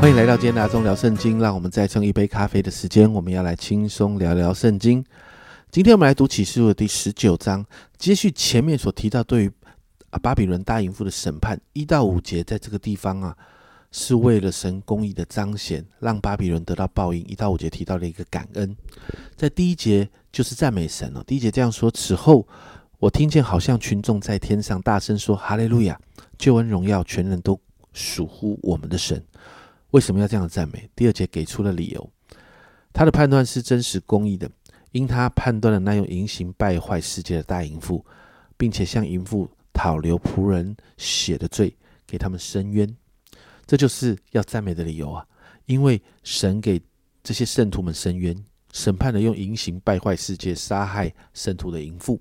欢迎来到今天的阿中聊圣经，让我们再蹭一杯咖啡的时间，我们要来轻松聊聊圣经。今天我们来读启示录的第十九章，接续前面所提到对于啊巴比伦大淫妇的审判，一到五节在这个地方啊，是为了神公义的彰显，让巴比伦得到报应。一到五节提到了一个感恩，在第一节就是赞美神哦。第一节这样说：此后我听见好像群众在天上大声说：“哈利路亚！救恩荣耀全人都属乎我们的神。”为什么要这样赞美？第二节给出了理由，他的判断是真实公义的，因他判断了那用淫行败坏世界的大淫妇，并且向淫妇讨留仆人血的罪，给他们伸冤。这就是要赞美的理由啊！因为神给这些圣徒们伸冤，审判了用淫行败坏世界、杀害圣徒的淫妇。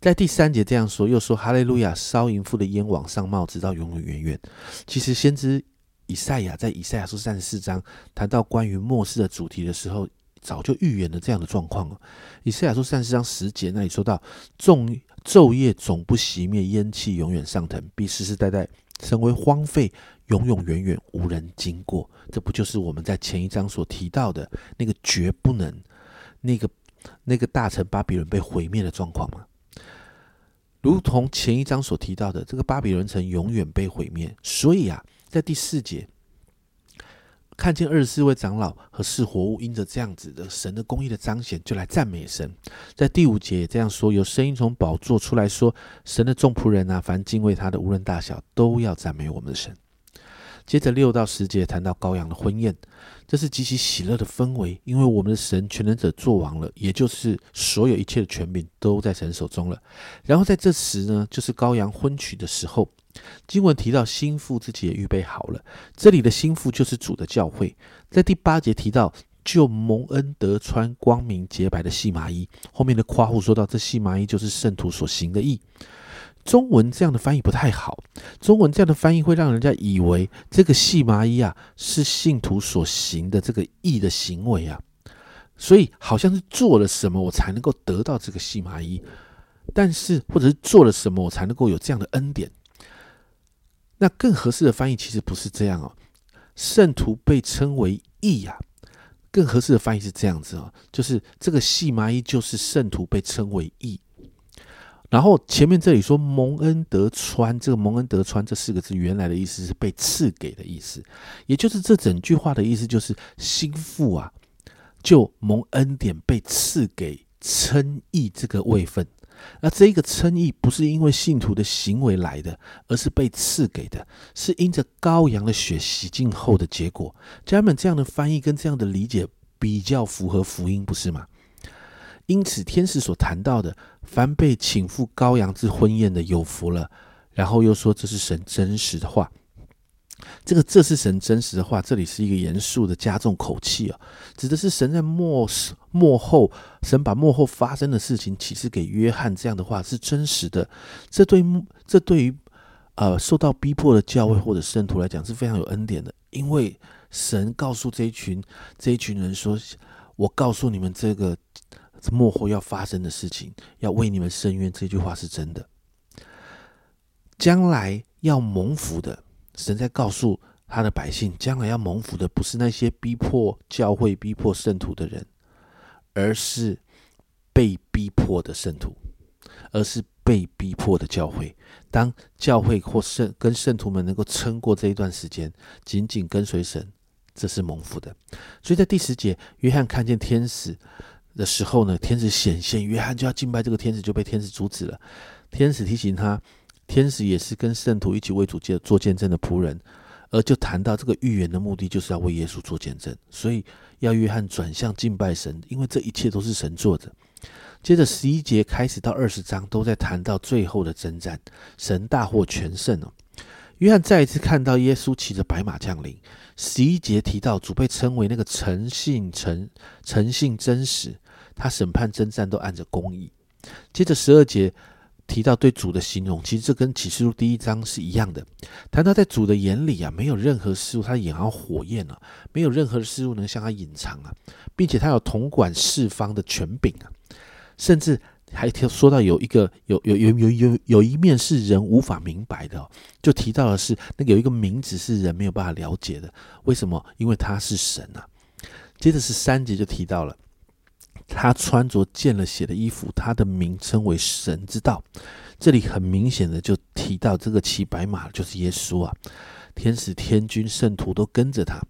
在第三节这样说，又说哈利路亚，烧淫妇的烟往上冒，直到永永远远。其实先知。以赛亚在以赛亚书三十四章谈到关于末世的主题的时候，早就预言了这样的状况了。以赛亚书三十四章十节那里说到：“众昼夜总不熄灭，烟气永远上腾，必世世代代成为荒废，永永远远无人经过。”这不就是我们在前一章所提到的那个绝不能、那个那个大城巴比伦被毁灭的状况吗？如同前一章所提到的，这个巴比伦城永远被毁灭，所以啊。在第四节，看见二十四位长老和四活物，因着这样子的神的公义的彰显，就来赞美神。在第五节也这样说，有声音从宝座出来说：“神的众仆人啊，凡敬畏他的，无论大小，都要赞美我们的神。”接着六到十节谈到羔羊的婚宴，这是极其喜乐的氛围，因为我们的神全能者作王了，也就是所有一切的权柄都在神手中了。然后在这时呢，就是羔羊婚娶的时候。经文提到心腹自己也预备好了，这里的心腹就是主的教会。在第八节提到就蒙恩得穿光明洁白的细麻衣，后面的夸父说到这细麻衣就是圣徒所行的义。中文这样的翻译不太好，中文这样的翻译会让人家以为这个细麻衣啊是信徒所行的这个义的行为啊，所以好像是做了什么我才能够得到这个细麻衣，但是或者是做了什么我才能够有这样的恩典。那更合适的翻译其实不是这样哦，圣徒被称为义呀。更合适的翻译是这样子哦，就是这个细麻衣就是圣徒被称为义。然后前面这里说蒙恩得穿，这个蒙恩得穿这四个字原来的意思是被赐给的意思，也就是这整句话的意思就是心腹啊，就蒙恩典被赐给称义这个位分。那这个称义不是因为信徒的行为来的，而是被赐给的，是因着羔羊的血洗净后的结果。家人们，这样的翻译跟这样的理解比较符合福音，不是吗？因此，天使所谈到的，凡被请赴羔羊之婚宴的，有福了。然后又说这是神真实的话。这个这是神真实的话，这里是一个严肃的加重口气啊，指的是神在末末后，神把幕后发生的事情启示给约翰，这样的话是真实的。这对这对于呃受到逼迫的教会或者圣徒来讲是非常有恩典的，因为神告诉这一群这一群人说：“我告诉你们这个幕后要发生的事情，要为你们伸冤。”这句话是真的，将来要蒙福的。神在告诉他的百姓，将来要蒙福的不是那些逼迫教会、逼迫圣徒的人，而是被逼迫的圣徒，而是被逼迫的教会。当教会或圣跟圣徒们能够撑过这一段时间，紧紧跟随神，这是蒙福的。所以在第十节，约翰看见天使的时候呢，天使显现，约翰就要敬拜这个天使，就被天使阻止了。天使提醒他。天使也是跟圣徒一起为主做做见证的仆人，而就谈到这个预言的目的，就是要为耶稣做见证，所以要约翰转向敬拜神，因为这一切都是神做的。接着十一节开始到二十章，都在谈到最后的征战，神大获全胜哦。约翰再一次看到耶稣骑着白马降临。十一节提到主被称为那个诚信诚诚信真实，他审判征战都按着公义。接着十二节。提到对主的形容，其实这跟启示录第一章是一样的。谈到在主的眼里啊，没有任何事物，他的眼像火焰啊，没有任何事物能向他隐藏啊，并且他有统管四方的权柄啊，甚至还说到有一个有有有有有有一面是人无法明白的，就提到的是那个有一个名字是人没有办法了解的，为什么？因为他是神啊。接着是三节就提到了，他穿着见了血的衣服，他的名称为神之道。这里很明显的就提到这个骑白马就是耶稣啊。天使、天君、圣徒都跟着他。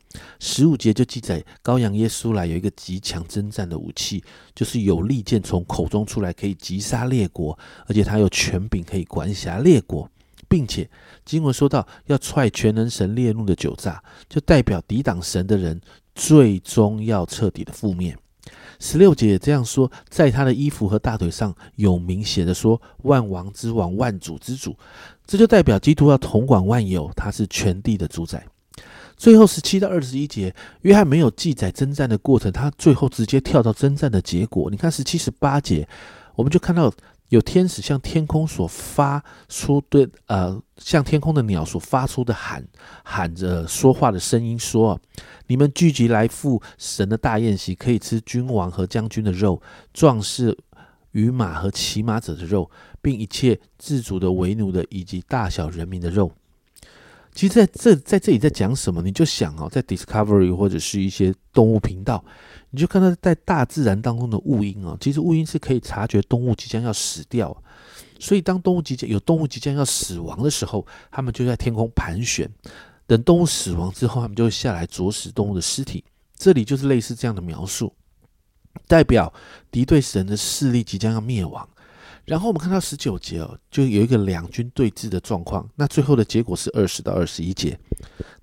十五节就记载，羔羊耶稣来有一个极强征战的武器，就是有利剑从口中出来，可以击杀列国，而且他有权柄可以管辖列国，并且经文说到要踹全能神烈怒的酒炸，就代表抵挡神的人最终要彻底的覆灭。十六节也这样说，在他的衣服和大腿上有明显的说：“万王之王，万主之主。”这就代表基督要统管万有，他是全地的主宰。最后十七到二十一节，约翰没有记载征战的过程，他最后直接跳到征战的结果。你看十七十八节，我们就看到有天使向天空所发出对呃，向天空的鸟所发出的喊喊着说话的声音说：“你们聚集来赴神的大宴席，可以吃君王和将军的肉，壮士与马和骑马者的肉。”并一切自主的、为奴的以及大小人民的肉。其实，在这在这里在讲什么？你就想哦，在 Discovery 或者是一些动物频道，你就看到在大自然当中的雾音哦。其实雾音是可以察觉动物即将要死掉，所以当动物即将有动物即将要死亡的时候，他们就在天空盘旋。等动物死亡之后，他们就会下来啄食动物的尸体。这里就是类似这样的描述，代表敌对神的势力即将要灭亡。然后我们看到十九节哦，就有一个两军对峙的状况。那最后的结果是二十到二十一节。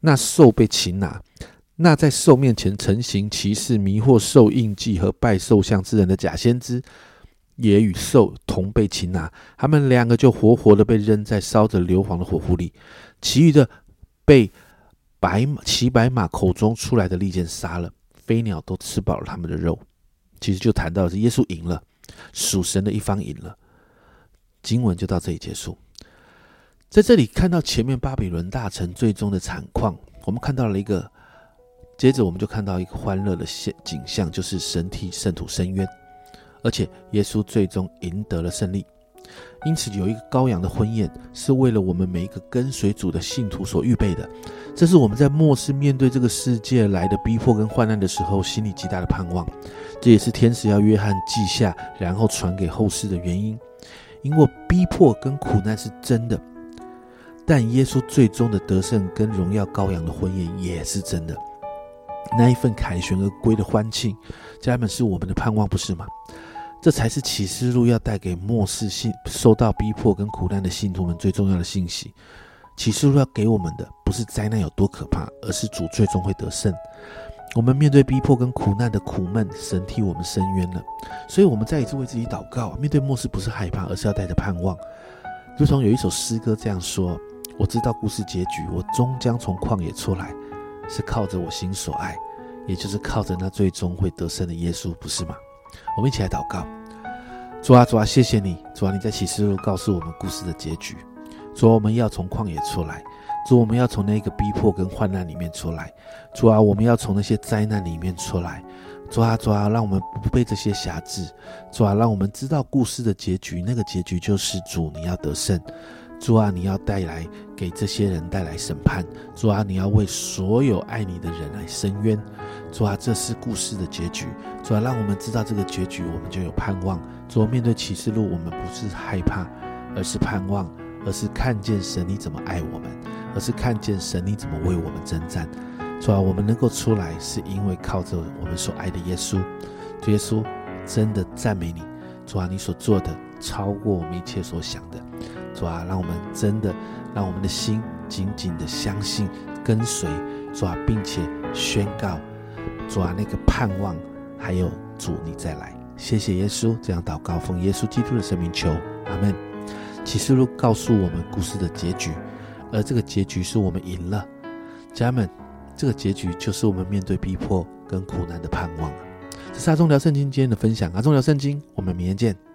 那兽被擒拿，那在兽面前成行骑士迷惑兽印记和拜兽像之人的假先知，也与兽同被擒拿。他们两个就活活的被扔在烧着硫磺的火湖里。其余的被白马骑白马口中出来的利剑杀了。飞鸟都吃饱了他们的肉。其实就谈到是耶稣赢了，属神的一方赢了。经文就到这里结束。在这里看到前面巴比伦大臣最终的惨况，我们看到了一个，接着我们就看到一个欢乐的现景象，就是神替圣徒伸冤，而且耶稣最终赢得了胜利。因此，有一个羔羊的婚宴是为了我们每一个跟随主的信徒所预备的。这是我们在末世面对这个世界来的逼迫跟患难的时候，心里极大的盼望。这也是天使要约翰记下，然后传给后世的原因。因为逼迫跟苦难是真的，但耶稣最终的得胜跟荣耀羔羊的婚宴也是真的。那一份凯旋而归的欢庆，家人们是我们的盼望，不是吗？这才是启示录要带给末世信受到逼迫跟苦难的信徒们最重要的信息。启示录要给我们的，不是灾难有多可怕，而是主最终会得胜。我们面对逼迫跟苦难的苦闷，神替我们伸冤了，所以我们再一次为自己祷告。面对末世，不是害怕，而是要带着盼望。如同有一首诗歌这样说：“我知道故事结局，我终将从旷野出来，是靠着我心所爱，也就是靠着那最终会得胜的耶稣，不是吗？”我们一起来祷告：主啊，主啊，谢谢你，主啊，你在启示录告诉我们故事的结局。主啊，我们要从旷野出来。主，我们要从那个逼迫跟患难里面出来。主啊，我们要从那些灾难里面出来。主啊，主啊，让我们不被这些辖制。主啊，让我们知道故事的结局，那个结局就是主你要得胜。主啊，你要带来给这些人带来审判。主啊，你要为所有爱你的人来伸冤。主啊，这是故事的结局。主啊，让我们知道这个结局，我们就有盼望。主，面对启示录，我们不是害怕，而是盼望，而是看见神你怎么爱我们。而是看见神你怎么为我们征战，主啊，我们能够出来，是因为靠着我们所爱的耶稣。主耶稣，真的赞美你，主啊，你所做的超过我们一切所想的。主啊，让我们真的让我们的心紧紧的相信跟随主啊，并且宣告主啊那个盼望，还有主你再来。谢谢耶稣，这样祷告奉耶稣基督的生命求，阿门。启示录告诉我们故事的结局。而这个结局是我们赢了，家人们，这个结局就是我们面对逼迫跟苦难的盼望这是阿忠聊圣经今天的分享，阿忠聊圣经，我们明天见。